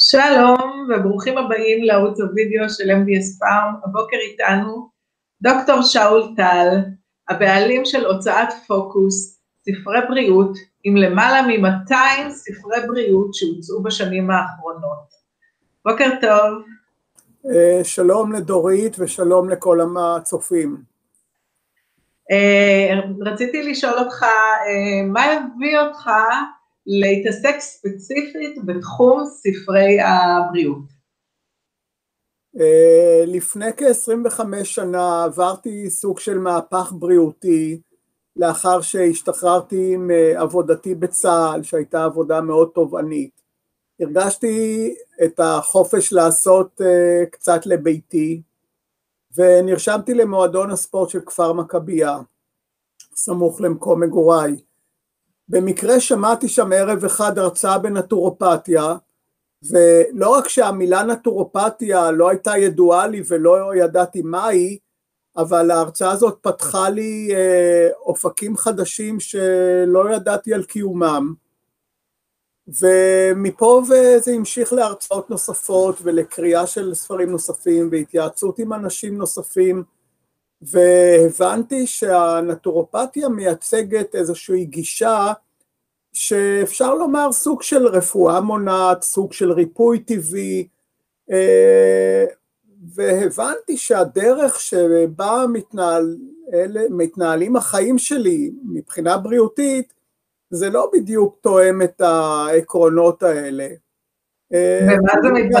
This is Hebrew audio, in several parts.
שלום וברוכים הבאים לערוץ הוידאו של MBS פארם, הבוקר איתנו דוקטור שאול טל, הבעלים של הוצאת פוקוס, ספרי בריאות, עם למעלה מ-200 ספרי בריאות שהוצאו בשנים האחרונות. בוקר טוב. אה, שלום לדורית ושלום לכל הצופים. אה, רציתי לשאול אותך, אה, מה הביא אותך להתעסק ספציפית בתחום ספרי הבריאות? לפני כ-25 שנה עברתי סוג של מהפך בריאותי לאחר שהשתחררתי מעבודתי בצה"ל שהייתה עבודה מאוד תובענית. הרגשתי את החופש לעשות קצת לביתי ונרשמתי למועדון הספורט של כפר מכבייה סמוך למקום מגוריי. במקרה שמעתי שם ערב אחד הרצאה בנטורופתיה ולא רק שהמילה נטורופתיה לא הייתה ידועה לי ולא ידעתי מהי אבל ההרצאה הזאת פתחה לי אה, אופקים חדשים שלא ידעתי על קיומם. ומפה זה המשיך להרצאות נוספות ולקריאה של ספרים נוספים והתייעצות עם אנשים נוספים והבנתי שהנטורופתיה מייצגת איזושהי גישה שאפשר לומר סוג של רפואה מונעת, סוג של ריפוי טבעי אה, והבנתי שהדרך שבה מתנהל, מתנהלים החיים שלי מבחינה בריאותית זה לא בדיוק תואם את העקרונות האלה. במה זה מתבטא?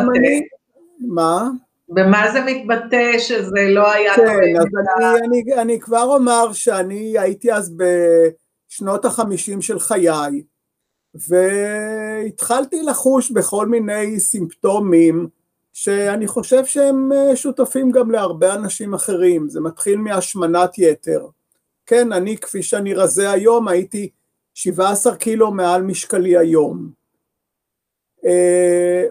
מה? במה זה מתבטא שזה לא היה כן, אז אני, אני, אני כבר אומר שאני הייתי אז בשנות החמישים של חיי, והתחלתי לחוש בכל מיני סימפטומים שאני חושב שהם שותפים גם להרבה אנשים אחרים, זה מתחיל מהשמנת יתר. כן, אני כפי שאני רזה היום הייתי 17 קילו מעל משקלי היום. אה,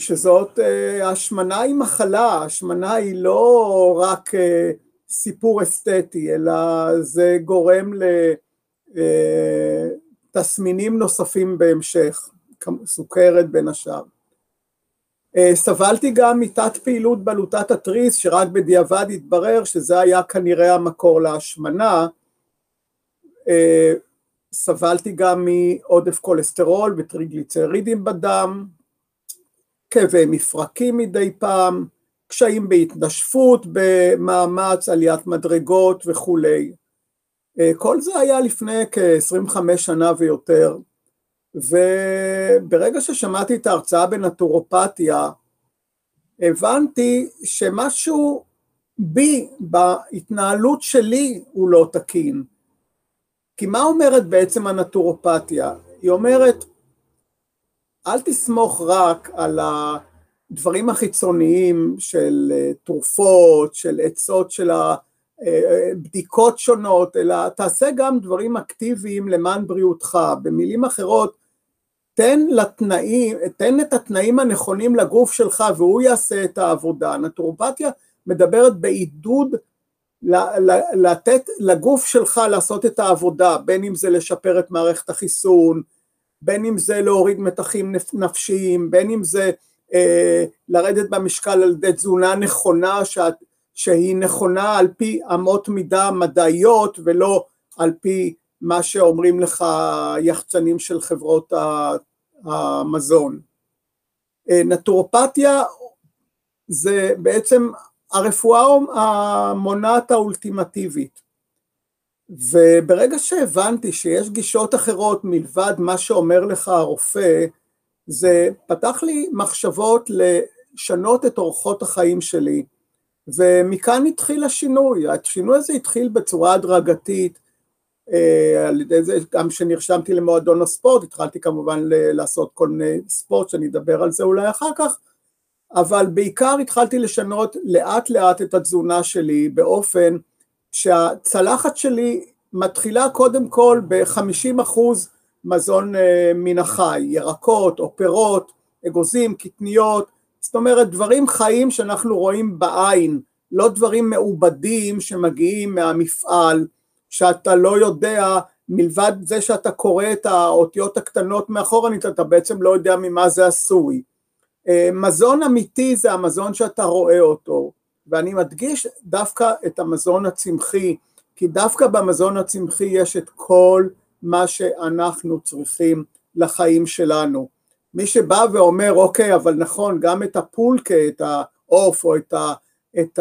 שזאת, אה, השמנה היא מחלה, השמנה היא לא רק אה, סיפור אסתטי, אלא זה גורם לתסמינים נוספים בהמשך, סוכרת בין השאר. סבלתי גם מתת פעילות בלוטת התריס, שרק בדיעבד התברר שזה היה כנראה המקור להשמנה, סבלתי גם מעודף כולסטרול וטריגליצרידים בדם, כאבי מפרקים מדי פעם, קשיים בהתנשפות, במאמץ, עליית מדרגות וכולי. אה, כל זה היה לפני כ-25 שנה ויותר, וברגע ששמעתי את ההרצאה בנטורופתיה, הבנתי שמשהו בי, בהתנהלות שלי, הוא לא תקין. כי מה אומרת בעצם הנטורופתיה? היא אומרת, אל תסמוך רק על הדברים החיצוניים של אה, תרופות, של עצות של בדיקות שונות, אלא תעשה גם דברים אקטיביים למען בריאותך. במילים אחרות, תן לתנאים, תן את התנאים הנכונים לגוף שלך והוא יעשה את העבודה. נטורופתיה מדברת בעידוד לתת לגוף שלך לעשות את העבודה, בין אם זה לשפר את מערכת החיסון, בין אם זה להוריד מתחים נפשיים, בין אם זה אה, לרדת במשקל על ידי תזונה נכונה שאת, שהיא נכונה על פי אמות מידה מדעיות ולא על פי מה שאומרים לך יחצנים של חברות המזון. אה, נטורופתיה זה בעצם הרפואה המונעת האולטימטיבית. וברגע שהבנתי שיש גישות אחרות מלבד מה שאומר לך הרופא, זה פתח לי מחשבות לשנות את אורחות החיים שלי, ומכאן התחיל השינוי. השינוי הזה התחיל בצורה הדרגתית, אה, על ידי זה גם כשנרשמתי למועדון הספורט, התחלתי כמובן לעשות כל מיני ספורט, שאני אדבר על זה אולי אחר כך, אבל בעיקר התחלתי לשנות לאט לאט את התזונה שלי באופן שהצלחת שלי מתחילה קודם כל ב-50 אחוז מזון אה, מן החי, ירקות או פירות, אגוזים, קטניות, זאת אומרת דברים חיים שאנחנו רואים בעין, לא דברים מעובדים שמגיעים מהמפעל, שאתה לא יודע, מלבד זה שאתה קורא את האותיות הקטנות מאחורנית, אתה בעצם לא יודע ממה זה עשוי. אה, מזון אמיתי זה המזון שאתה רואה אותו, ואני מדגיש דווקא את המזון הצמחי, כי דווקא במזון הצמחי יש את כל מה שאנחנו צריכים לחיים שלנו. מי שבא ואומר, אוקיי, אבל נכון, גם את הפולקה, את העוף או את, ה, את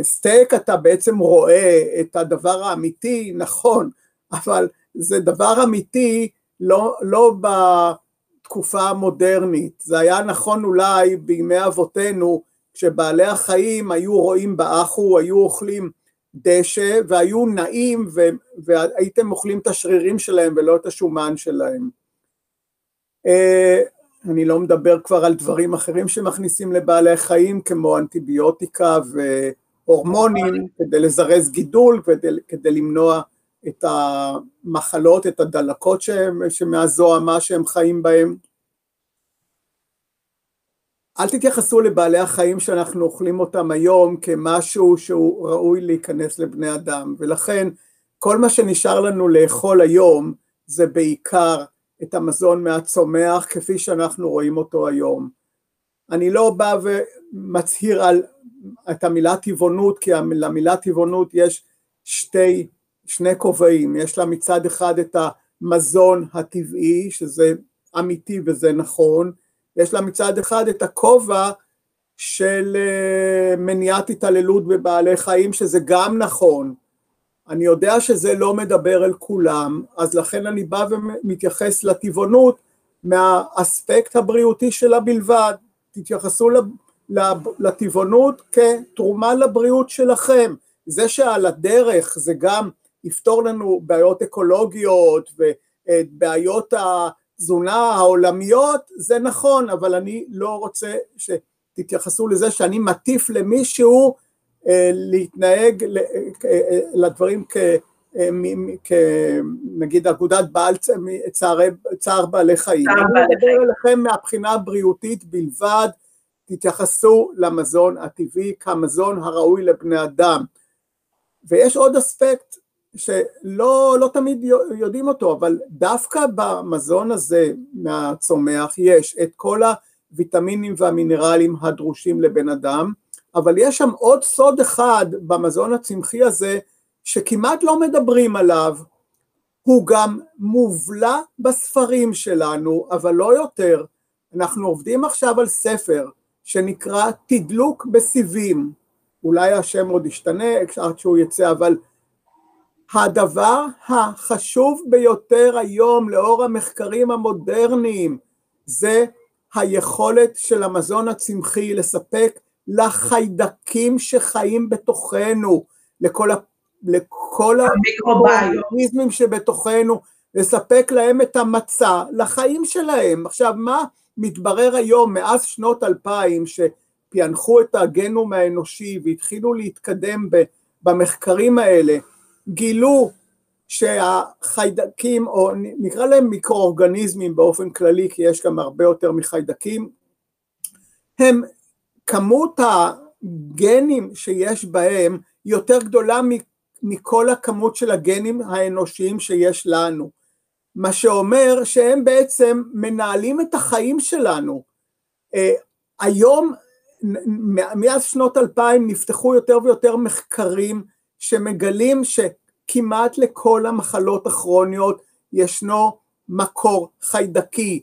הסטייק אה, אתה בעצם רואה את הדבר האמיתי, נכון, אבל זה דבר אמיתי לא, לא בתקופה המודרנית, זה היה נכון אולי בימי אבותינו, כשבעלי החיים היו רואים באחו, היו אוכלים דשא והיו נעים והייתם אוכלים את השרירים שלהם ולא את השומן שלהם. אה, אני לא מדבר כבר על דברים אחרים שמכניסים לבעלי חיים כמו אנטיביוטיקה והורמונים כדי לזרז גידול, כדי, כדי למנוע את המחלות, את הדלקות שמהזוהמה שהם חיים בהם. אל תתייחסו לבעלי החיים שאנחנו אוכלים אותם היום כמשהו שהוא ראוי להיכנס לבני אדם, ולכן כל מה שנשאר לנו לאכול היום זה בעיקר את המזון מהצומח כפי שאנחנו רואים אותו היום. אני לא בא ומצהיר על את המילה טבעונות, כי למילה טבעונות יש שתי, שני כובעים, יש לה מצד אחד את המזון הטבעי, שזה אמיתי וזה נכון, יש לה מצד אחד את הכובע של אה, מניעת התעללות בבעלי חיים, שזה גם נכון. אני יודע שזה לא מדבר אל כולם, אז לכן אני בא ומתייחס לטבעונות מהאספקט הבריאותי שלה בלבד. תתייחסו לטבעונות כתרומה לבריאות שלכם. זה שעל הדרך זה גם יפתור לנו בעיות אקולוגיות ובעיות התזונה העולמיות, זה נכון, אבל אני לא רוצה שתתייחסו לזה שאני מטיף למישהו אה, להתנהג אה, אה, לדברים כ... נגיד אגודת בעל צער, צער בעלי חיים. אני מדבר אליכם מהבחינה הבריאותית בלבד, תתייחסו למזון הטבעי כמזון הראוי לבני אדם. ויש עוד אספקט שלא לא תמיד יודעים אותו, אבל דווקא במזון הזה מהצומח יש את כל הוויטמינים והמינרלים הדרושים לבן אדם, אבל יש שם עוד סוד אחד במזון הצמחי הזה שכמעט לא מדברים עליו, הוא גם מובלע בספרים שלנו, אבל לא יותר. אנחנו עובדים עכשיו על ספר שנקרא תדלוק בסיבים, אולי השם עוד ישתנה עד שהוא יצא, אבל הדבר החשוב ביותר היום לאור המחקרים המודרניים זה היכולת של המזון הצמחי לספק לחיידקים שחיים בתוכנו, לכל, ה, לכל האורגניזמים שבתוכנו, לספק להם את המצע לחיים שלהם. עכשיו מה מתברר היום מאז שנות אלפיים שפענחו את הגנום האנושי והתחילו להתקדם במחקרים האלה, גילו שהחיידקים, או נקרא להם מיקרואורגניזמים באופן כללי, כי יש גם הרבה יותר מחיידקים, הם כמות הגנים שיש בהם יותר גדולה מכל הכמות של הגנים האנושיים שיש לנו, מה שאומר שהם בעצם מנהלים את החיים שלנו. אה, היום, מאז שנות אלפיים נפתחו יותר ויותר מחקרים שמגלים שכמעט לכל המחלות הכרוניות ישנו מקור חיידקי,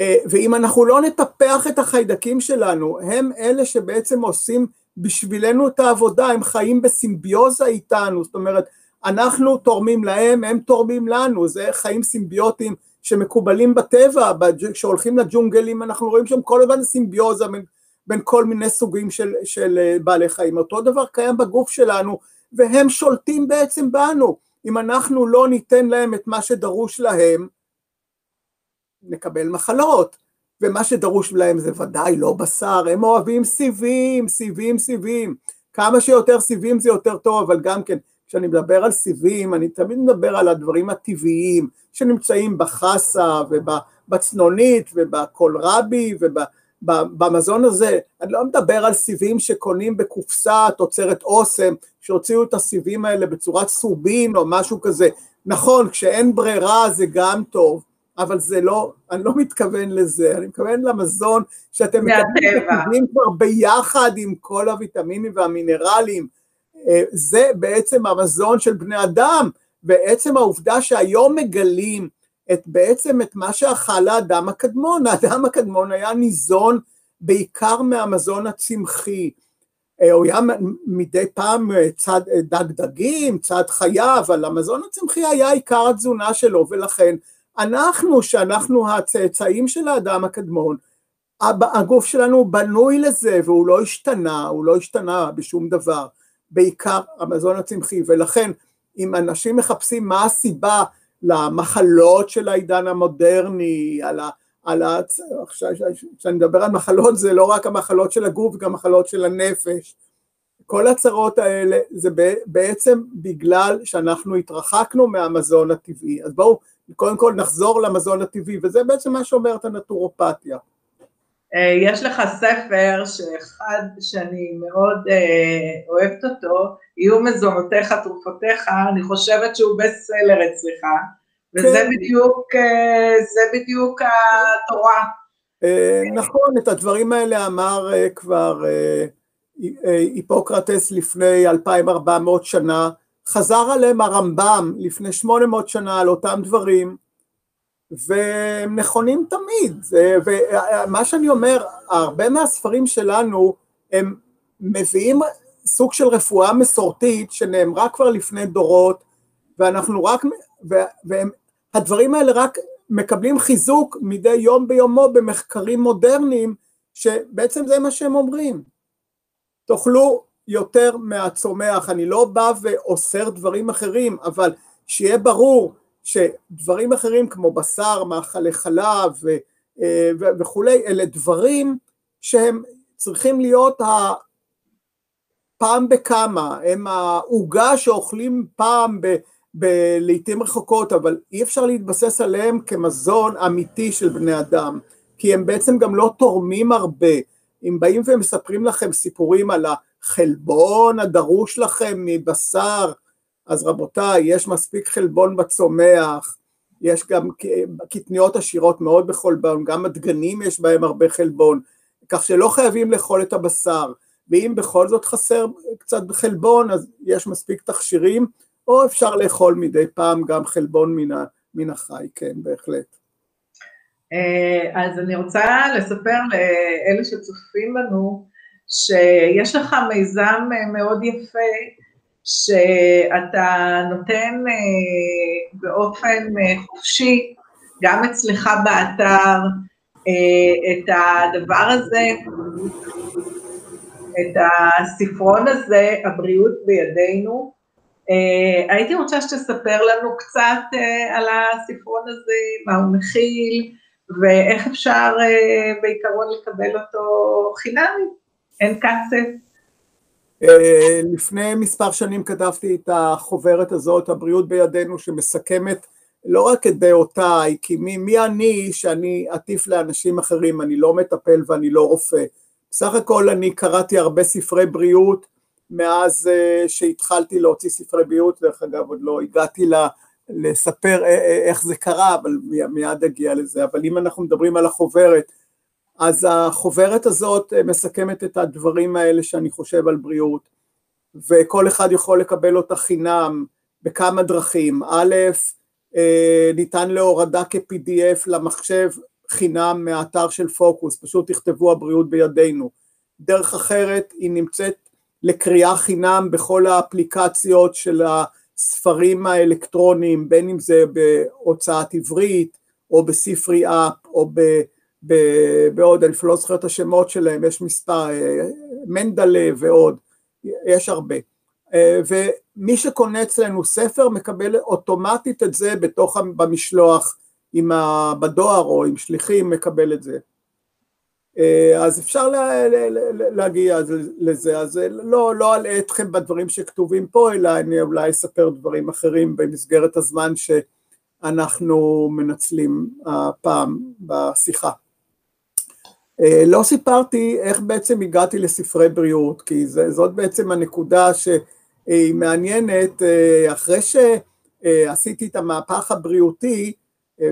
אה, ואם אנחנו לא נטפח את החיידקים שלנו, הם אלה שבעצם עושים בשבילנו את העבודה, הם חיים בסימביוזה איתנו, זאת אומרת, אנחנו תורמים להם, הם תורמים לנו, זה חיים סימביוטיים שמקובלים בטבע, כשהולכים לג'ונגלים אנחנו רואים שם כל הזמן סימביוזה בין, בין כל מיני סוגים של, של אה, בעלי חיים, אותו דבר קיים בגוף שלנו, והם שולטים בעצם בנו, אם אנחנו לא ניתן להם את מה שדרוש להם, נקבל מחלות, ומה שדרוש להם זה ודאי לא בשר, הם אוהבים סיבים, סיבים, סיבים, כמה שיותר סיבים זה יותר טוב, אבל גם כן, כשאני מדבר על סיבים, אני תמיד מדבר על הדברים הטבעיים שנמצאים בחסה ובצנונית ובקולרבי ובמזון הזה, אני לא מדבר על סיבים שקונים בקופסה תוצרת אוסם, שהוציאו את הסיבים האלה בצורת סובין או משהו כזה, נכון, כשאין ברירה זה גם טוב, אבל זה לא, אני לא מתכוון לזה, אני מתכוון למזון שאתם מקבלים כבר ביחד עם כל הוויטמינים והמינרלים, אה, זה בעצם המזון של בני אדם, ועצם העובדה שהיום מגלים את בעצם את מה שאכל האדם הקדמון, האדם הקדמון היה ניזון בעיקר מהמזון הצמחי, אה, הוא היה מדי פעם אה, צד דג דגים, צד חיה, אבל המזון הצמחי היה עיקר התזונה שלו, ולכן אנחנו, שאנחנו הצאצאים של האדם הקדמון, הגוף שלנו בנוי לזה והוא לא השתנה, הוא לא השתנה בשום דבר, בעיקר המזון הצמחי, ולכן אם אנשים מחפשים מה הסיבה למחלות של העידן המודרני, על ה... על ה... כשאני מדבר על מחלות זה לא רק המחלות של הגוף, גם מחלות של הנפש. כל הצרות האלה זה בעצם בגלל שאנחנו התרחקנו מהמזון הטבעי. אז בואו קודם כל נחזור למזון הטבעי, וזה בעצם מה שאומרת הנטורופתיה. אה, יש לך ספר שאחד שאני מאוד אה, אוהבת אותו, יהיו מזונותיך, תרופותיך, אני חושבת שהוא בסט סלר אצלך, וזה כן. בדיוק, אה, זה בדיוק התורה. נכון, את הדברים האלה אמר כבר היפוקרטס לפני 2400 שנה, חזר עליהם הרמב"ם לפני 800 שנה על אותם דברים, והם נכונים תמיד, ומה שאני אומר, הרבה מהספרים שלנו הם מביאים סוג של רפואה מסורתית שנאמרה כבר לפני דורות, ואנחנו רק, והדברים האלה רק מקבלים חיזוק מדי יום ביומו במחקרים מודרניים, שבעצם זה מה שהם אומרים. תאכלו יותר מהצומח, אני לא בא ואוסר דברים אחרים, אבל שיהיה ברור שדברים אחרים כמו בשר, מאכלי חלב ו, אה, ו, וכולי, אלה דברים שהם צריכים להיות ה... פעם בכמה, הם העוגה שאוכלים פעם ב... ב- לעיתים רחוקות, אבל אי אפשר להתבסס עליהם כמזון אמיתי של בני אדם, כי הם בעצם גם לא תורמים הרבה. אם באים ומספרים לכם סיפורים על החלבון הדרוש לכם מבשר, אז רבותיי, יש מספיק חלבון בצומח, יש גם קטניות עשירות מאוד בחלבון, גם הדגנים יש בהם הרבה חלבון, כך שלא חייבים לאכול את הבשר, ואם בכל זאת חסר קצת חלבון, אז יש מספיק תכשירים, או אפשר לאכול מדי פעם גם חלבון מן החי, כן, בהחלט. אה, אז אני רוצה לספר לאלה שצופים בנו, שיש לך מיזם מאוד יפה שאתה נותן אה, באופן אה, חופשי, גם אצלך באתר, את הדבר הזה, את הספרון הזה, הבריאות בידינו. הייתי רוצה שתספר לנו קצת על הספרון הזה, מה הוא מכיל, ואיך אפשר בעיקרון לקבל אותו חינמי, אין כסף. Uh, לפני מספר שנים כתבתי את החוברת הזאת, הבריאות בידינו, שמסכמת לא רק את דעותיי, כי מי, מי אני שאני אטיף לאנשים אחרים, אני לא מטפל ואני לא רופא. בסך הכל אני קראתי הרבה ספרי בריאות מאז uh, שהתחלתי להוציא ספרי בריאות, דרך אגב עוד לא הגעתי ל... לספר איך זה קרה, אבל מיד אגיע לזה, אבל אם אנחנו מדברים על החוברת, אז החוברת הזאת מסכמת את הדברים האלה שאני חושב על בריאות, וכל אחד יכול לקבל אותה חינם בכמה דרכים, א', אה, ניתן להורדה כ-PDF למחשב חינם מהאתר של פוקוס, פשוט תכתבו הבריאות בידינו. דרך אחרת היא נמצאת לקריאה חינם בכל האפליקציות של. הספרים האלקטרוניים, בין אם זה בהוצאת עברית, או בספרי אפ, או ב, בעוד, אני לא זוכר את השמות שלהם, יש מספר, אה, מנדלה ועוד, יש הרבה. אה, ומי שקונה אצלנו ספר מקבל אוטומטית את זה בתוך, במשלוח, עם ה, בדואר או עם שליחים מקבל את זה. אה, אז אפשר לה, להגיע לזה, אז לא, לא אלאה אתכם בדברים שכתובים פה, אלא אני אולי אספר דברים אחרים במסגרת הזמן שאנחנו מנצלים הפעם בשיחה. אה, לא סיפרתי איך בעצם הגעתי לספרי בריאות, כי זה, זאת בעצם הנקודה שהיא מעניינת, אה, אחרי שעשיתי את המהפך הבריאותי,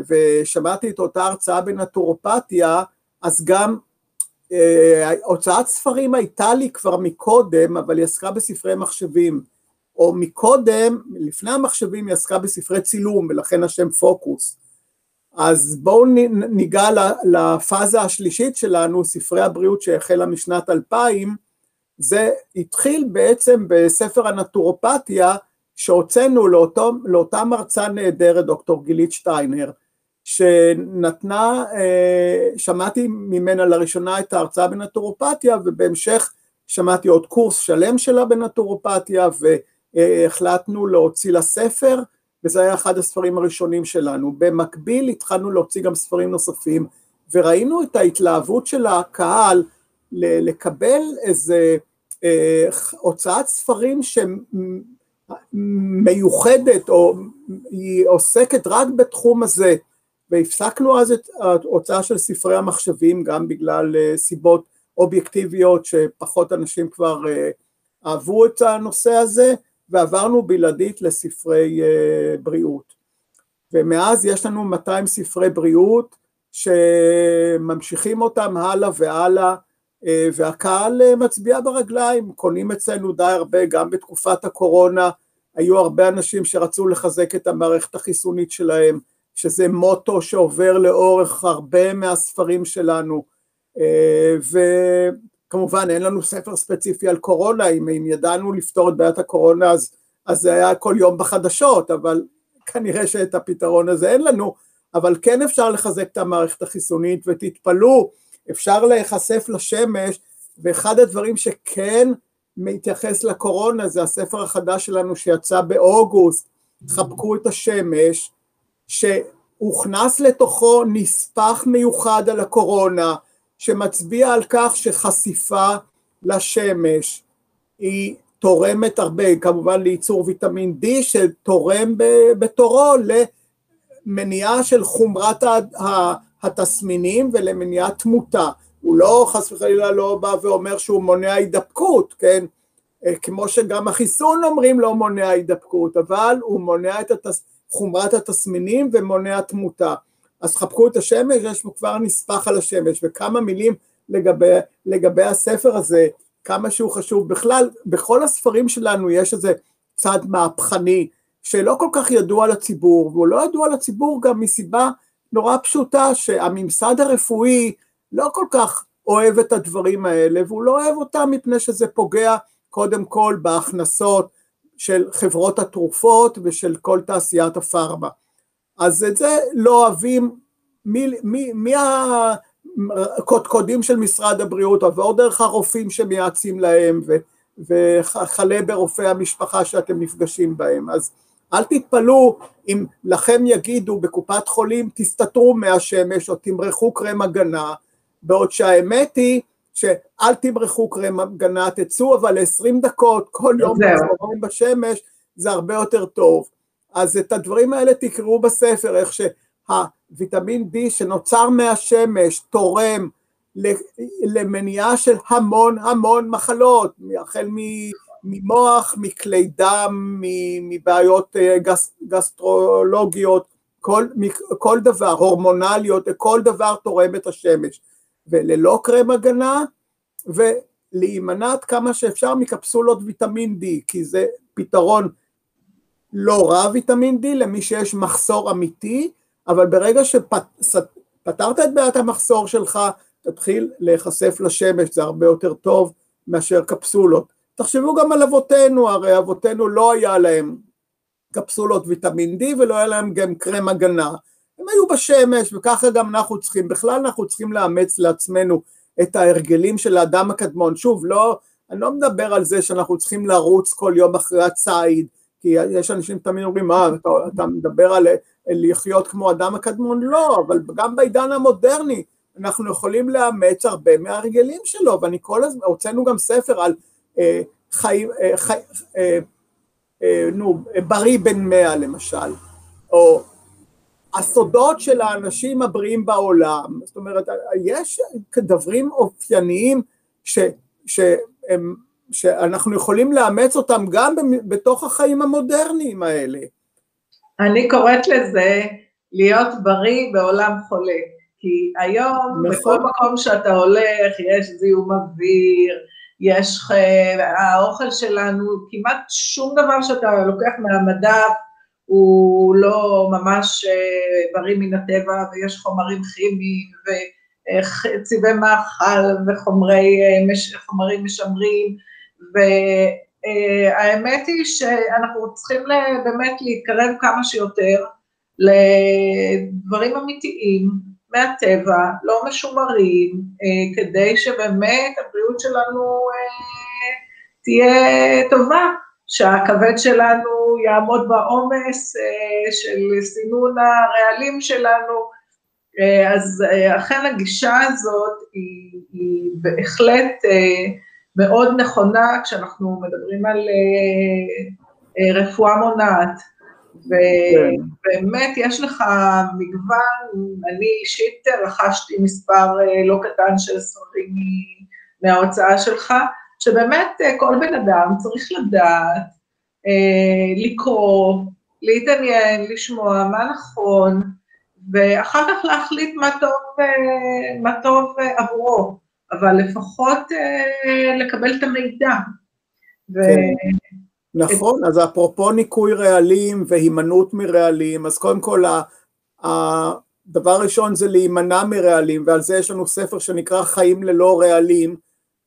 ושמעתי את אותה הרצאה בנטורופתיה, אז גם אה, הוצאת ספרים הייתה לי כבר מקודם, אבל היא עסקה בספרי מחשבים, או מקודם, לפני המחשבים היא עסקה בספרי צילום, ולכן השם פוקוס. אז בואו ניגע לפאזה השלישית שלנו, ספרי הבריאות שהחלה משנת 2000, זה התחיל בעצם בספר הנטורופתיה שהוצאנו לאותו, לאותה מרצה נהדרת, דוקטור גילית שטיינר, שנתנה, אה, שמעתי ממנה לראשונה את ההרצאה בנטורופתיה ובהמשך שמעתי עוד קורס שלם שלה בנטורופתיה והחלטנו להוציא לה ספר וזה היה אחד הספרים הראשונים שלנו. במקביל התחלנו להוציא גם ספרים נוספים וראינו את ההתלהבות של הקהל לקבל איזה אה, הוצאת ספרים שמיוחדת או היא עוסקת רק בתחום הזה והפסקנו אז את ההוצאה של ספרי המחשבים גם בגלל אה, סיבות אובייקטיביות שפחות אנשים כבר אה, אהבו את הנושא הזה ועברנו בלעדית לספרי אה, בריאות. ומאז יש לנו 200 ספרי בריאות שממשיכים אותם הלאה והלאה והקהל מצביע ברגליים, קונים אצלנו די הרבה גם בתקופת הקורונה, היו הרבה אנשים שרצו לחזק את המערכת החיסונית שלהם שזה מוטו שעובר לאורך הרבה מהספרים שלנו, אה, וכמובן אין לנו ספר ספציפי על קורונה, אם, אם ידענו לפתור את בעיית הקורונה אז, אז זה היה כל יום בחדשות, אבל כנראה שאת הפתרון הזה אין לנו, אבל כן אפשר לחזק את המערכת החיסונית ותתפלאו, אפשר להיחשף לשמש, ואחד הדברים שכן מתייחס לקורונה זה הספר החדש שלנו שיצא באוגוסט, חבקו את השמש, שהוכנס לתוכו נספח מיוחד על הקורונה, שמצביע על כך שחשיפה לשמש היא תורמת הרבה, כמובן לייצור ויטמין D שתורם בתורו למניעה של חומרת התסמינים ולמניעת תמותה. הוא לא, חס וחלילה לא בא ואומר שהוא מונע הידבקות, כן? כמו שגם החיסון אומרים לא מונע הידבקות, אבל הוא מונע את התסמינים חומרת התסמינים ומונע תמותה. אז חבקו את השמש, יש פה כבר נספח על השמש, וכמה מילים לגבי, לגבי הספר הזה, כמה שהוא חשוב. בכלל, בכל הספרים שלנו יש איזה צד מהפכני, שלא כל כך ידוע לציבור, והוא לא ידוע לציבור גם מסיבה נורא פשוטה, שהממסד הרפואי לא כל כך אוהב את הדברים האלה, והוא לא אוהב אותם מפני שזה פוגע קודם כל בהכנסות, של חברות התרופות ושל כל תעשיית הפארמה. אז את זה לא אוהבים מהקודקודים של משרד הבריאות, עבור דרך הרופאים שמייעצים להם וכלה ברופאי המשפחה שאתם נפגשים בהם. אז אל תתפלאו אם לכם יגידו בקופת חולים תסתתרו מהשמש או תמרחו קרם הגנה, בעוד שהאמת היא שאל תמרחו קרם הגנה, תצאו אבל ל-20 דקות כל יום בצהריים בשמש, זה הרבה יותר טוב. אז את הדברים האלה תקראו בספר, איך שהוויטמין D שנוצר מהשמש תורם למניעה של המון המון מחלות, החל ממוח, מכלי דם, מבעיות אה, גס, גסטרולוגיות, כל, כל דבר, הורמונליות, כל דבר תורם את השמש. וללא קרם הגנה, ולהימנע כמה שאפשר מקפסולות ויטמין D, כי זה פתרון לא רע ויטמין D למי שיש מחסור אמיתי, אבל ברגע שפתרת את בעיית המחסור שלך, תתחיל להיחשף לשמש, זה הרבה יותר טוב מאשר קפסולות. תחשבו גם על אבותינו, הרי אבותינו לא היה להם קפסולות ויטמין D ולא היה להם גם קרם הגנה. הם היו בשמש וככה גם אנחנו צריכים, בכלל אנחנו צריכים לאמץ לעצמנו את ההרגלים של האדם הקדמון, שוב לא, אני לא מדבר על זה שאנחנו צריכים לרוץ כל יום אחרי הציד, כי יש אנשים תמיד אומרים מה אתה, אתה מדבר על לחיות כמו אדם הקדמון, לא, אבל גם בעידן המודרני אנחנו יכולים לאמץ הרבה מההרגלים שלו, ואני כל הזמן, הוצאנו גם ספר על אה, חיים, אה, חי, אה, אה, נו, בריא בן מאה למשל, או הסודות של האנשים הבריאים בעולם, זאת אומרת, יש דברים אופייניים ש, שהם, שאנחנו יכולים לאמץ אותם גם בתוך החיים המודרניים האלה. אני קוראת לזה להיות בריא בעולם חולה. כי היום, נכון. בכל מקום שאתה הולך, יש זיהום אוויר, יש, האוכל שלנו, כמעט שום דבר שאתה לוקח מהמדף הוא לא ממש אה, בריא מן הטבע, ויש חומרים כימיים, וצבעי מאכל, וחומרים אה, משמרים, והאמת היא שאנחנו צריכים באמת להתקרב כמה שיותר לדברים אמיתיים, מהטבע, לא משומרים, אה, כדי שבאמת הבריאות שלנו אה, תהיה טובה, שהכבד שלנו יעמוד בעומס אה, של סינון הרעלים שלנו. אז אכן הגישה הזאת היא, היא בהחלט מאוד נכונה כשאנחנו מדברים על רפואה מונעת. ובאמת יש לך מגוון, אני אישית רכשתי מספר אה, לא קטן של ספרים מההוצאה שלך, שבאמת אה, כל בן אדם צריך לדעת, אה, לקרוא, להתעניין, לשמוע מה נכון, ואחר כך להחליט מה טוב, מה טוב עבורו, אבל לפחות לקבל את המידע. כן. נכון, אז אפרופו ניקוי רעלים והימנעות מרעלים, אז קודם כל הדבר הראשון זה להימנע מרעלים, ועל זה יש לנו ספר שנקרא חיים ללא רעלים,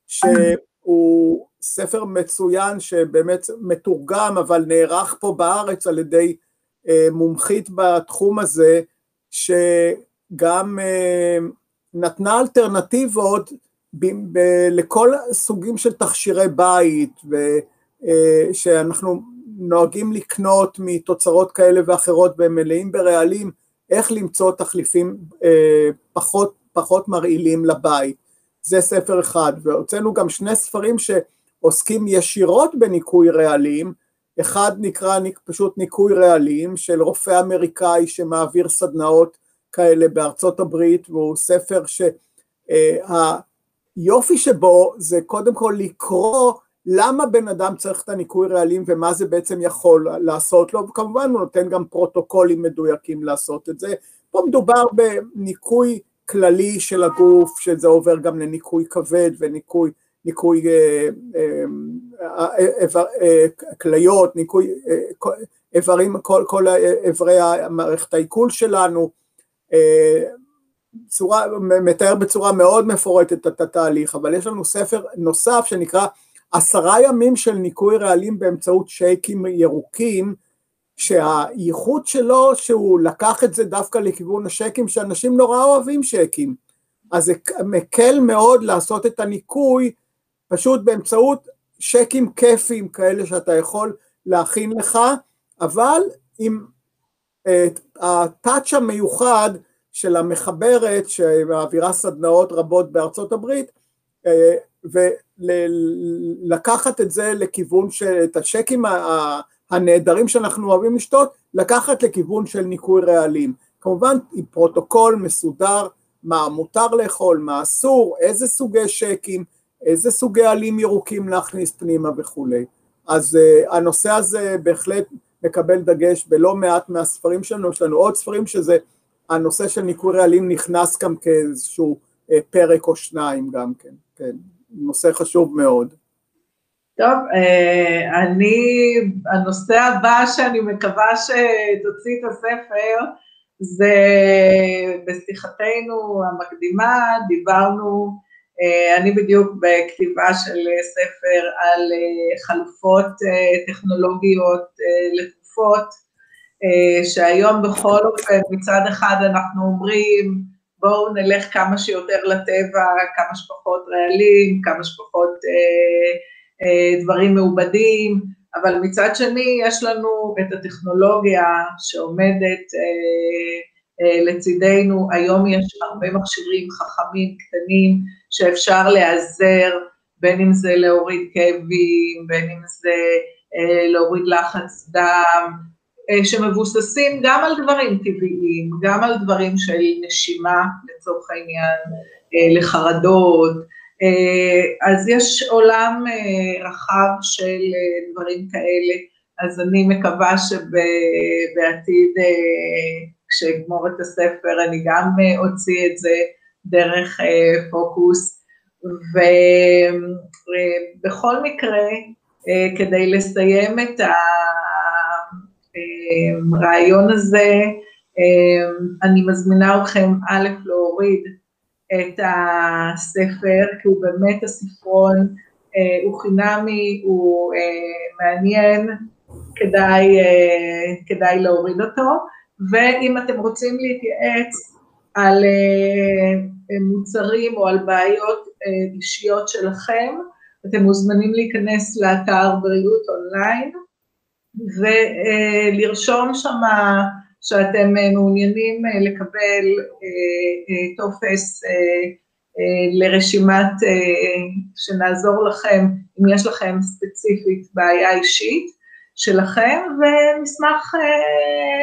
שהוא ספר מצוין שבאמת מתורגם, אבל נערך פה בארץ על ידי אה, מומחית בתחום הזה, שגם אה, נתנה אלטרנטיבות ב- ב- לכל סוגים של תכשירי בית, ו... אה, שאנחנו נוהגים לקנות מתוצרות כאלה ואחרות והם מלאים ברעלים, איך למצוא תחליפים אה, פחות, פחות מרעילים לבית. זה ספר אחד, והוצאנו גם שני ספרים שעוסקים ישירות בניקוי רעלים, אחד נקרא פשוט ניקוי רעלים של רופא אמריקאי שמעביר סדנאות כאלה בארצות הברית, והוא ספר שהיופי אה, שבו זה קודם כל לקרוא למה בן אדם צריך את הניקוי רעלים ומה זה בעצם יכול לעשות לו, וכמובן הוא נותן גם פרוטוקולים מדויקים לעשות את זה. פה מדובר בניקוי כללי של הגוף, שזה עובר גם לניקוי כבד וניקוי ניקוי אה, אה, אה, כליות, ניקוי איברים, כל איברי מערכת העיכול שלנו, צורה, מתאר בצורה מאוד מפורטת את התהליך, אבל יש לנו ספר נוסף שנקרא עשרה ימים של ניקוי רעלים באמצעות שייקים ירוקים, שהייחוד שלו שהוא לקח את זה דווקא לכיוון השייקים, שאנשים נורא אוהבים שייקים, אז זה מקל מאוד לעשות את הניקוי פשוט באמצעות שייקים כיפיים כאלה שאתה יכול להכין לך, אבל עם הטאץ' המיוחד של המחברת שמעבירה סדנאות רבות בארצות הברית, אה, ולקחת את זה לכיוון של, את השקים הנהדרים שאנחנו אוהבים לשתות, לקחת לכיוון של ניקוי רעלים. כמובן עם פרוטוקול מסודר, מה מותר לאכול, מה אסור, איזה סוגי שייקים, איזה סוגי עלים ירוקים להכניס פנימה וכולי. אז uh, הנושא הזה בהחלט מקבל דגש בלא מעט מהספרים שלנו, יש לנו עוד ספרים שזה, הנושא של ניקוי רעלים נכנס גם כאיזשהו uh, פרק או שניים גם כן, כן. נושא חשוב מאוד. טוב, אה, אני, הנושא הבא שאני מקווה שתוציא את הספר, זה בשיחתנו המקדימה, דיברנו, אה, אני בדיוק בכתיבה של ספר על אה, חלופות טכנולוגיות לתרופות, שהיום בכל אופן מצד אחד אנחנו אומרים, בואו נלך כמה שיותר לטבע, כמה שפחות רעלים, כמה שפחות אה, אה, דברים מעובדים, אבל מצד שני יש לנו את הטכנולוגיה שעומדת אה, אה, לצידנו, היום יש הרבה מכשירים חכמים, קטנים, שאפשר להיעזר, בין אם זה להוריד כאבים, בין אם זה אה, להוריד לחץ דם, אה, שמבוססים גם על דברים טבעיים, גם על דברים של נשימה לצורך העניין, אה, לחרדות, אה, אז יש עולם רחב של דברים כאלה, אז אני מקווה שבעתיד כשאגמור את הספר אני גם אוציא את זה דרך פוקוס, ובכל מקרה, כדי לסיים את הרעיון הזה, אני מזמינה אתכם א', להוריד את הספר, כי הוא באמת הספרון, אה, הוא חינמי, הוא אה, מעניין, כדאי, אה, כדאי להוריד אותו, ואם אתם רוצים להתייעץ על מוצרים או על בעיות אישיות שלכם, אתם מוזמנים להיכנס לאתר בריאות אונליין ולרשום שמה שאתם אה, מעוניינים אה, לקבל אה, טופס לרשימת, שנעזור לכם, אם יש לכם ספציפית בעיה אישית שלכם, ונשמח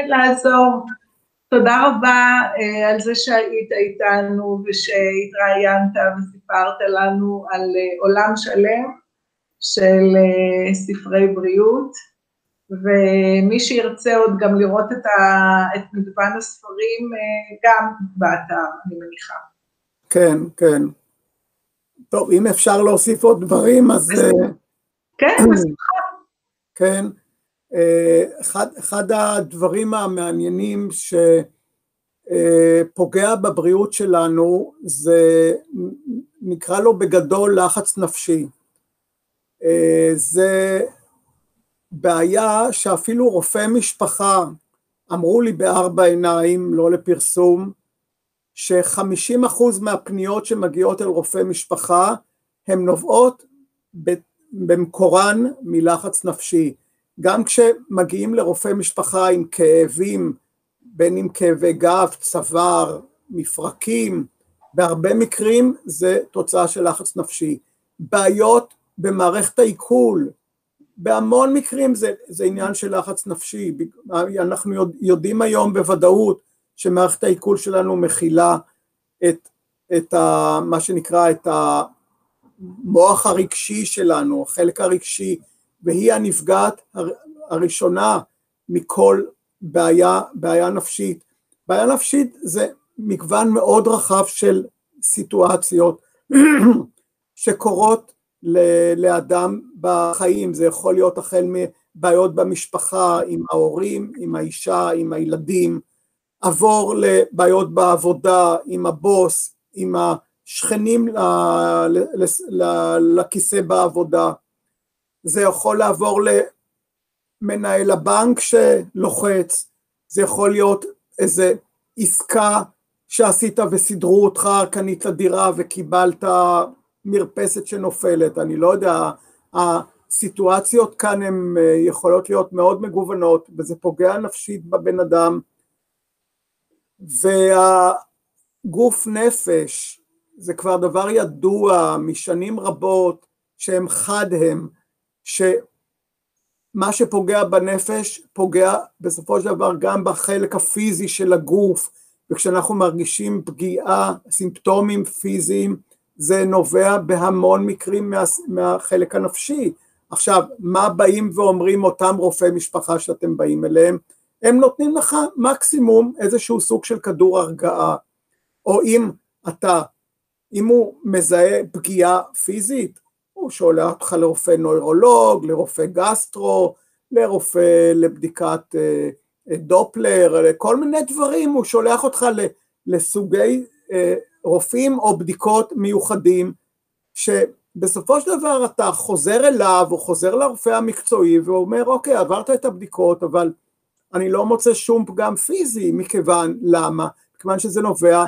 לעזור. תודה רבה על זה שהיית איתנו ושהתראיינת וסיפרת לנו על עולם שלם של ספרי בריאות. ומי שירצה עוד גם לראות את, ה, את מגוון הספרים אה, גם באתר, אני מניחה. כן, כן. טוב, אם אפשר להוסיף עוד דברים, אז... כן, בשמחה. כן. אה, אחד, אחד הדברים המעניינים שפוגע בבריאות שלנו זה, נקרא לו בגדול לחץ נפשי. זה בעיה שאפילו רופאי משפחה אמרו לי בארבע עיניים, לא לפרסום, שחמישים אחוז מהפניות שמגיעות אל רופאי משפחה הן נובעות במקורן מלחץ נפשי. גם כשמגיעים לרופא משפחה עם כאבים, בין אם כאבי גב, צוואר, מפרקים, בהרבה מקרים זה תוצאה של לחץ נפשי. בעיות במערכת העיכול, בהמון מקרים זה, זה עניין של לחץ נפשי, אנחנו יודעים היום בוודאות שמערכת העיכול שלנו מכילה את, את ה, מה שנקרא את המוח הרגשי שלנו, החלק הרגשי, והיא הנפגעת הראשונה מכל בעיה, בעיה נפשית. בעיה נפשית זה מגוון מאוד רחב של סיטואציות שקורות לאדם בחיים, זה יכול להיות החל מבעיות במשפחה, עם ההורים, עם האישה, עם הילדים, עבור לבעיות בעבודה, עם הבוס, עם השכנים לכיסא בעבודה, זה יכול לעבור למנהל הבנק שלוחץ, זה יכול להיות איזה עסקה שעשית וסידרו אותך, קנית דירה וקיבלת מרפסת שנופלת, אני לא יודע, הסיטואציות כאן הן אה, יכולות להיות מאוד מגוונות וזה פוגע נפשית בבן אדם. והגוף נפש זה כבר דבר ידוע משנים רבות שהם חד הם, שמה שפוגע בנפש פוגע בסופו של דבר גם בחלק הפיזי של הגוף. וכשאנחנו מרגישים פגיעה, סימפטומים פיזיים זה נובע בהמון מקרים מה, מהחלק הנפשי. עכשיו, מה באים ואומרים אותם רופאי משפחה שאתם באים אליהם? הם נותנים לך מקסימום איזשהו סוג של כדור הרגעה, או אם אתה, אם הוא מזהה פגיעה פיזית, הוא שולח אותך לרופא נוירולוג, לרופא גסטרו, לרופא לבדיקת אה, דופלר, כל מיני דברים, הוא שולח אותך לסוגי אה, רופאים או בדיקות מיוחדים, שבסופו של דבר אתה חוזר אליו או חוזר לרופא המקצועי ואומר אוקיי עברת את הבדיקות אבל אני לא מוצא שום פגם פיזי מכיוון למה? מכיוון שזה נובע,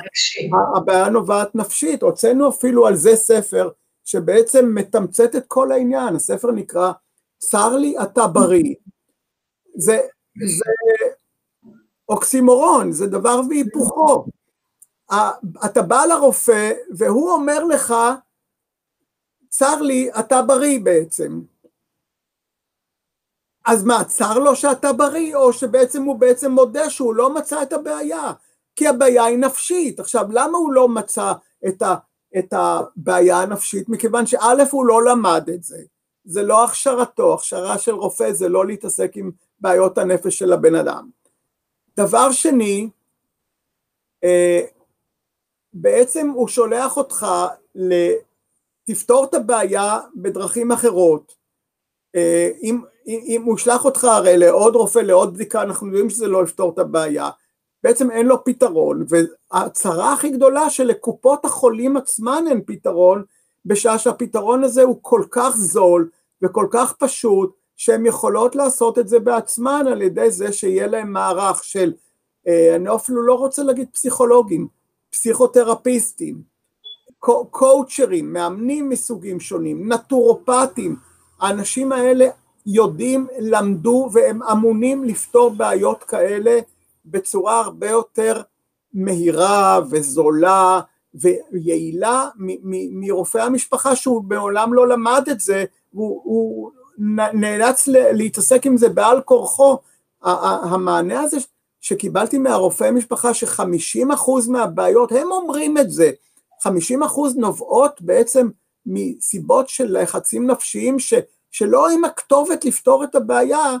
הבעיה נובעת נפשית, הוצאנו אפילו על זה ספר שבעצם מתמצת את כל העניין, הספר נקרא צר לי אתה בריא, זה, זה אוקסימורון, זה דבר והיפוכו, אתה בא לרופא והוא אומר לך, צר לי, אתה בריא בעצם. אז מה, צר לו שאתה בריא, או שבעצם הוא בעצם מודה שהוא לא מצא את הבעיה? כי הבעיה היא נפשית. עכשיו, למה הוא לא מצא את, ה, את הבעיה הנפשית? מכיוון שא' הוא לא למד את זה. זה לא הכשרתו, הכשרה של רופא זה לא להתעסק עם בעיות הנפש של הבן אדם. דבר שני, בעצם הוא שולח אותך תפתור את הבעיה בדרכים אחרות. אם, אם הוא ישלח אותך הרי לעוד רופא, לעוד בדיקה, אנחנו יודעים שזה לא יפתור את הבעיה. בעצם אין לו פתרון, והצרה הכי גדולה שלקופות החולים עצמן אין פתרון, בשעה שהפתרון הזה הוא כל כך זול וכל כך פשוט, שהן יכולות לעשות את זה בעצמן על ידי זה שיהיה להם מערך של, אה, אני אפילו לא רוצה להגיד פסיכולוגים, פסיכותרפיסטים, קואוצ'רים, מאמנים מסוגים שונים, נטורופטים, האנשים האלה יודעים, למדו והם אמונים לפתור בעיות כאלה בצורה הרבה יותר מהירה וזולה ויעילה מרופא המשפחה שהוא מעולם לא למד את זה, הוא, הוא נאלץ להתעסק עם זה בעל כורחו. המענה הזה שקיבלתי מהרופאי משפחה שחמישים אחוז מהבעיות, הם אומרים את זה, חמישים אחוז נובעות בעצם מסיבות של לחצים נפשיים ש, שלא עם הכתובת לפתור את הבעיה,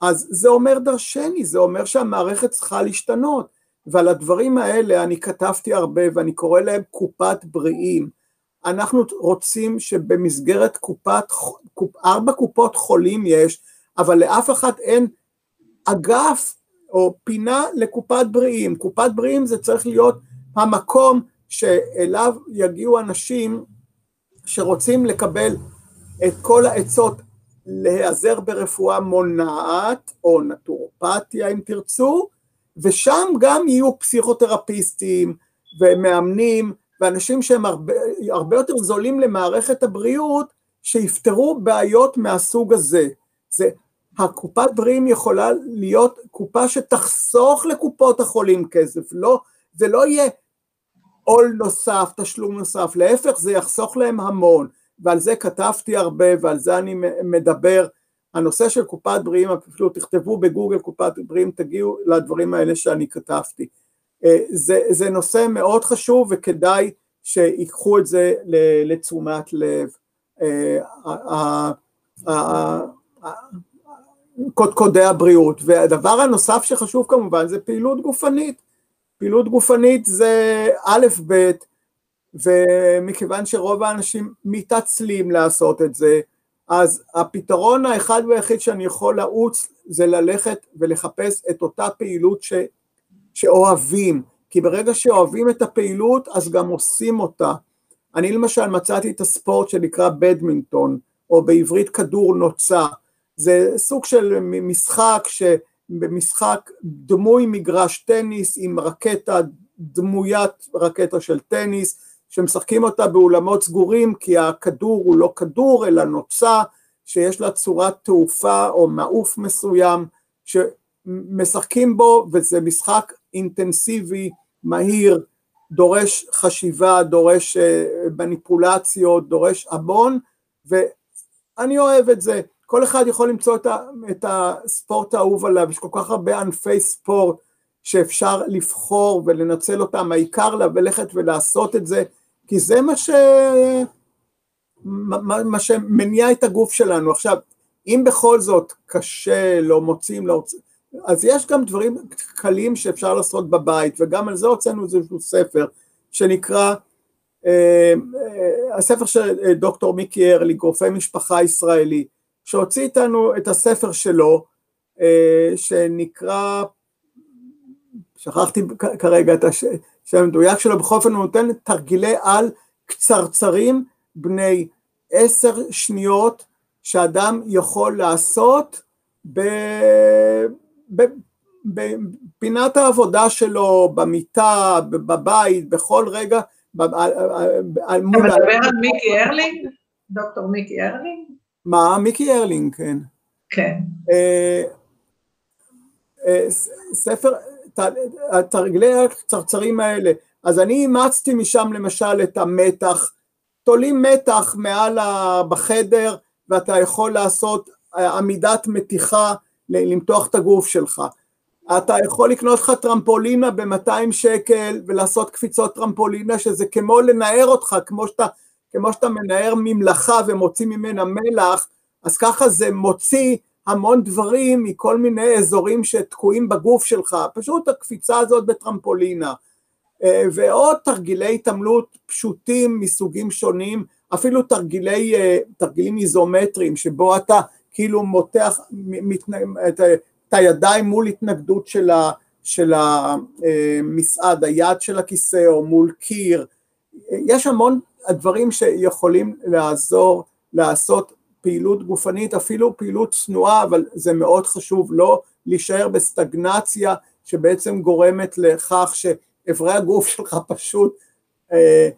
אז זה אומר דרשני, זה אומר שהמערכת צריכה להשתנות. ועל הדברים האלה אני כתבתי הרבה ואני קורא להם קופת בריאים. אנחנו רוצים שבמסגרת קופת, קופ, ארבע קופות חולים יש, אבל לאף אחד אין אגף או פינה לקופת בריאים. קופת בריאים זה צריך להיות המקום שאליו יגיעו אנשים שרוצים לקבל את כל העצות להיעזר ברפואה מונעת, או נטורופתיה אם תרצו, ושם גם יהיו פסיכותרפיסטים ומאמנים ואנשים שהם הרבה, הרבה יותר זולים למערכת הבריאות, שיפתרו בעיות מהסוג הזה. זה, הקופת בריאים יכולה להיות קופה שתחסוך לקופות החולים כסף, לא, זה לא יהיה עול נוסף, תשלום נוסף, להפך זה יחסוך להם המון. ועל זה כתבתי הרבה ועל זה אני מדבר. הנושא של קופת בריאים, אפילו תכתבו בגוגל קופת בריאים, תגיעו לדברים האלה שאני כתבתי. אה, זה, זה נושא מאוד חשוב וכדאי שיקחו את זה לתשומת לב. קודקודי הבריאות. והדבר הנוסף שחשוב כמובן זה פעילות גופנית. פעילות גופנית זה א' ב', ומכיוון שרוב האנשים מתעצלים לעשות את זה, אז הפתרון האחד והיחיד שאני יכול לעוץ זה ללכת ולחפש את אותה פעילות ש, שאוהבים, כי ברגע שאוהבים את הפעילות אז גם עושים אותה. אני למשל מצאתי את הספורט שנקרא בדמינטון, או בעברית כדור נוצה, זה סוג של משחק שבמשחק דמוי מגרש טניס עם רקטה, דמוית רקטה של טניס, שמשחקים אותה באולמות סגורים כי הכדור הוא לא כדור אלא נוצה שיש לה צורת תעופה או מעוף מסוים שמשחקים בו וזה משחק אינטנסיבי, מהיר, דורש חשיבה, דורש אה, מניפולציות, דורש המון ואני אוהב את זה. כל אחד יכול למצוא את, ה, את הספורט האהוב עליו, יש כל כך הרבה ענפי ספורט שאפשר לבחור ולנצל אותם, העיקר ללכת ולעשות את זה כי זה מה, ש... מה, מה שמניע את הגוף שלנו. עכשיו, אם בכל זאת קשה, לא מוצאים, לא רוצים, אז יש גם דברים קלים שאפשר לעשות בבית, וגם על זה הוצאנו איזשהו ספר שנקרא, אה, אה, הספר של אה, דוקטור מיקי ארליג, רופא משפחה ישראלי, שהוציא איתנו את הספר שלו, אה, שנקרא, שכחתי כרגע את השם, שהמדויק שלו בכל אופן הוא נותן תרגילי על קצרצרים בני עשר שניות שאדם יכול לעשות בפינת העבודה שלו, במיטה, בבית, בכל רגע. אתה מדבר על מיקי ארלינג? דוקטור מיקי ארלינג? מה? מיקי ארלינג, כן. כן. אה, אה, ספר, התרגילי הקצרצרים האלה, אז אני אימצתי משם למשל את המתח, תולים מתח מעל ה... בחדר ואתה יכול לעשות עמידת מתיחה, למתוח את הגוף שלך. אתה יכול לקנות לך טרמפולינה ב-200 שקל ולעשות קפיצות טרמפולינה שזה כמו לנער אותך, כמו שאתה, כמו שאתה מנער ממלכה ומוציא ממנה מלח, אז ככה זה מוציא המון דברים מכל מיני אזורים שתקועים בגוף שלך, פשוט הקפיצה הזאת בטרמפולינה, אה, ועוד תרגילי התעמלות פשוטים מסוגים שונים, אפילו תרגילי, אה, תרגילים איזומטריים, שבו אתה כאילו מותח את, את הידיים מול התנגדות של, ה, של המסעד, היד של הכיסא או מול קיר, יש המון דברים שיכולים לעזור לעשות פעילות גופנית, אפילו פעילות צנועה, אבל זה מאוד חשוב לא להישאר בסטגנציה שבעצם גורמת לכך שאיברי הגוף שלך פשוט אה,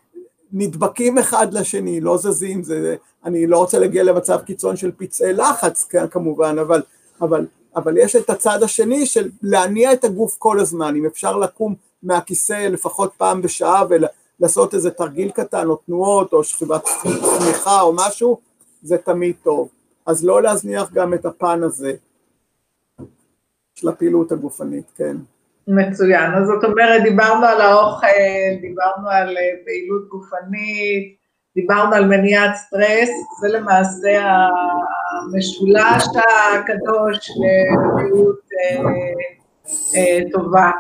נדבקים אחד לשני, לא זזים, זה, אני לא רוצה להגיע למצב קיצון של פצעי לחץ כמובן, אבל, אבל, אבל יש את הצד השני של להניע את הגוף כל הזמן, אם אפשר לקום מהכיסא לפחות פעם בשעה ולעשות איזה תרגיל קטן או תנועות או שכיבת צמיחה או משהו, זה תמיד טוב. אז לא להזניח גם את הפן הזה של הפעילות הגופנית, כן. מצוין, אז זאת אומרת, דיברנו על האוכל, דיברנו על אה, פעילות גופנית, דיברנו על מניעת סטרס, זה למעשה המשולש הקדוש לבריאות אה, אה, טובה.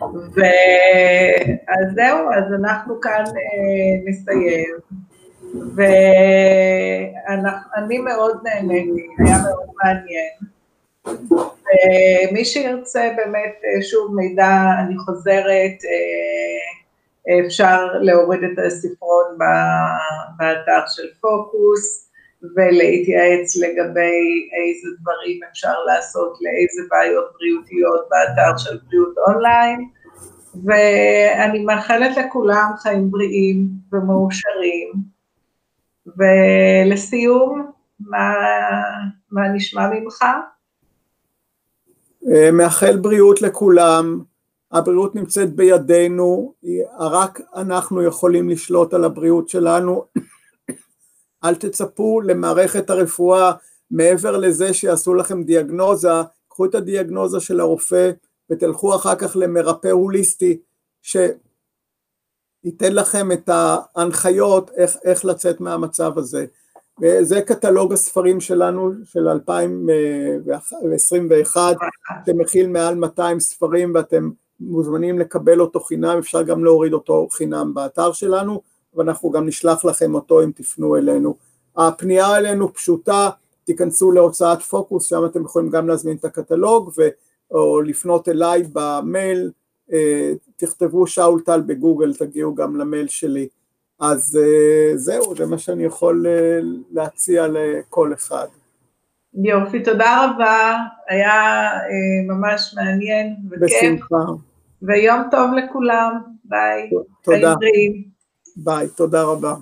ואז זהו, אז אנחנו כאן נסיים. ואני מאוד נהניתי, היה מאוד מעניין. ומי שירצה באמת, שוב מידע, אני חוזרת, אפשר להוריד את הספרון באתר של פוקוס ולהתייעץ לגבי איזה דברים אפשר לעשות לאיזה בעיות בריאותיות באתר של בריאות אונליין. ואני מאחלת לכולם חיים בריאים ומאושרים. ולסיום, מה, מה נשמע ממך? אה, מאחל בריאות לכולם, הבריאות נמצאת בידינו, רק אנחנו יכולים לשלוט על הבריאות שלנו. אל תצפו למערכת הרפואה מעבר לזה שיעשו לכם דיאגנוזה, קחו את הדיאגנוזה של הרופא ותלכו אחר כך למרפא הוליסטי, ש... ייתן לכם את ההנחיות איך, איך לצאת מהמצב הזה. וזה קטלוג הספרים שלנו של 2021, שמכיל מעל 200 ספרים ואתם מוזמנים לקבל אותו חינם, אפשר גם להוריד אותו חינם באתר שלנו, ואנחנו גם נשלח לכם אותו אם תפנו אלינו. הפנייה אלינו פשוטה, תיכנסו להוצאת פוקוס, שם אתם יכולים גם להזמין את הקטלוג, ו, או לפנות אליי במייל אה, תכתבו שאול טל בגוגל, תגיעו גם למייל שלי. אז אה, זהו, זה מה שאני יכול אה, להציע לכל אחד. יופי, תודה רבה, היה ממש מעניין וכיף. בשמחה. ויום טוב לכולם, ביי. תודה. ביי, תודה רבה.